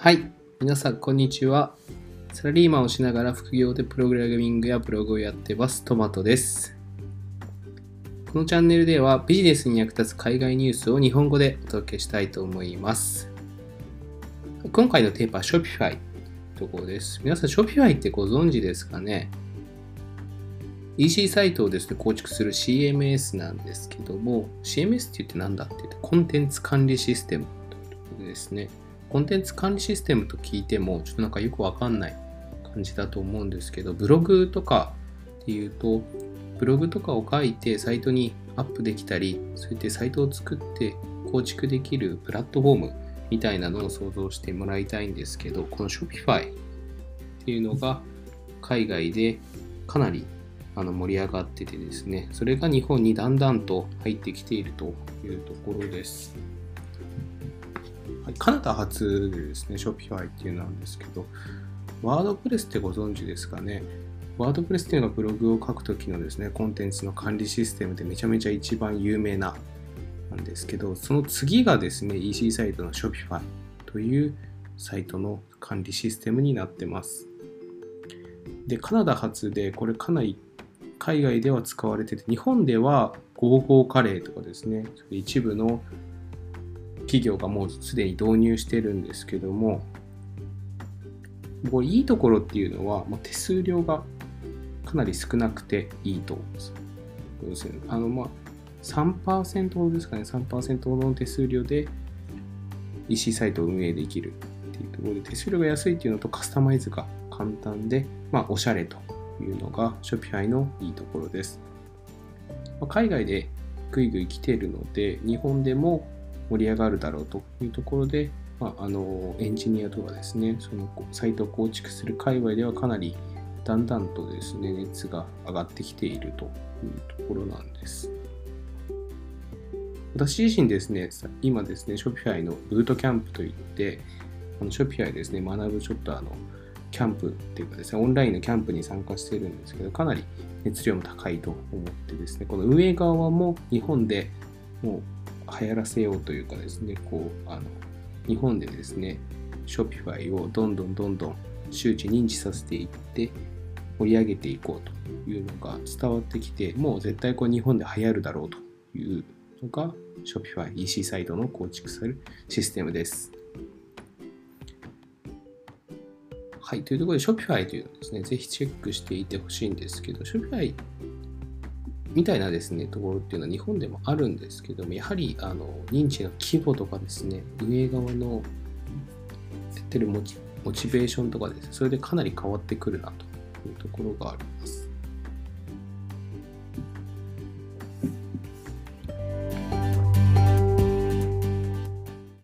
はい。皆さん、こんにちは。サラリーマンをしながら副業でプログラミングやブログをやってます。トマトです。このチャンネルではビジネスに役立つ海外ニュースを日本語でお届けしたいと思います。今回のテーマは Shopify ところです。皆さん、Shopify ってご存知ですかね？EC サイトをですね、構築する CMS なんですけども、CMS って言って何だって言って、コンテンツ管理システムというところですね。コンテンツ管理システムと聞いても、ちょっとなんかよくわかんない感じだと思うんですけど、ブログとかっていうと、ブログとかを書いてサイトにアップできたり、そうやってサイトを作って構築できるプラットフォームみたいなのを想像してもらいたいんですけど、この Shopify っていうのが海外でかなりあの盛り上がっててですね、それが日本にだんだんと入ってきているというところです。カナダ発でですね、Shopify っていうのなんですけど、ワードプレスってご存知ですかね？ワードプレスっていうのがブログを書くときのですね、コンテンツの管理システムでめちゃめちゃ一番有名ななんですけど、その次がですね、EC サイトの Shopify というサイトの管理システムになってます。で、カナダ発でこれかなり海外では使われてて、日本ではゴーゴーカレーとかですね、一部の企業がもうすでに導入してるんですけども、これいいところっていうのは、ま、手数料がかなり少なくていいと思います。要するに、あの、まあ、3%ほどですかね、3%ほどの手数料で EC サイトを運営できるっていうところで、手数料が安いっていうのとカスタマイズが簡単で、まあ、おしゃれというのが Shopify のいいところです。ま、海外でぐいぐい来てるので、日本でも盛り上がるだろうというところで、まあ、あのエンジニアとかですね、そのサイトを構築する界隈ではかなりだんだんとですね、熱が上がってきているというところなんです。私自身ですね、今ですね、Shopify のブートキャンプといって、あの Shopify ですね、学ぶちょっとあの、キャンプっていうかですね、オンラインのキャンプに参加しているんですけど、かなり熱量も高いと思ってですね、この運営側も日本でもう流行らせようというかですね、こう、あの、日本でですね、Shopify をどんどんどんどん周知認知させていって、盛り上げていこうというのが伝わってきて、もう絶対こう日本で流行るだろうというのが Shopify EC サイトの構築するシステムです。はい、というところで Shopify というのをですね、ぜひチェックしていてほしいんですけど、Shopify みたいなですね、ところっていうのは日本でもあるんですけども、やはりあの認知の規模とかですね、運営側のやってるモチベーションとかですね、それでかなり変わってくるなというところがあります。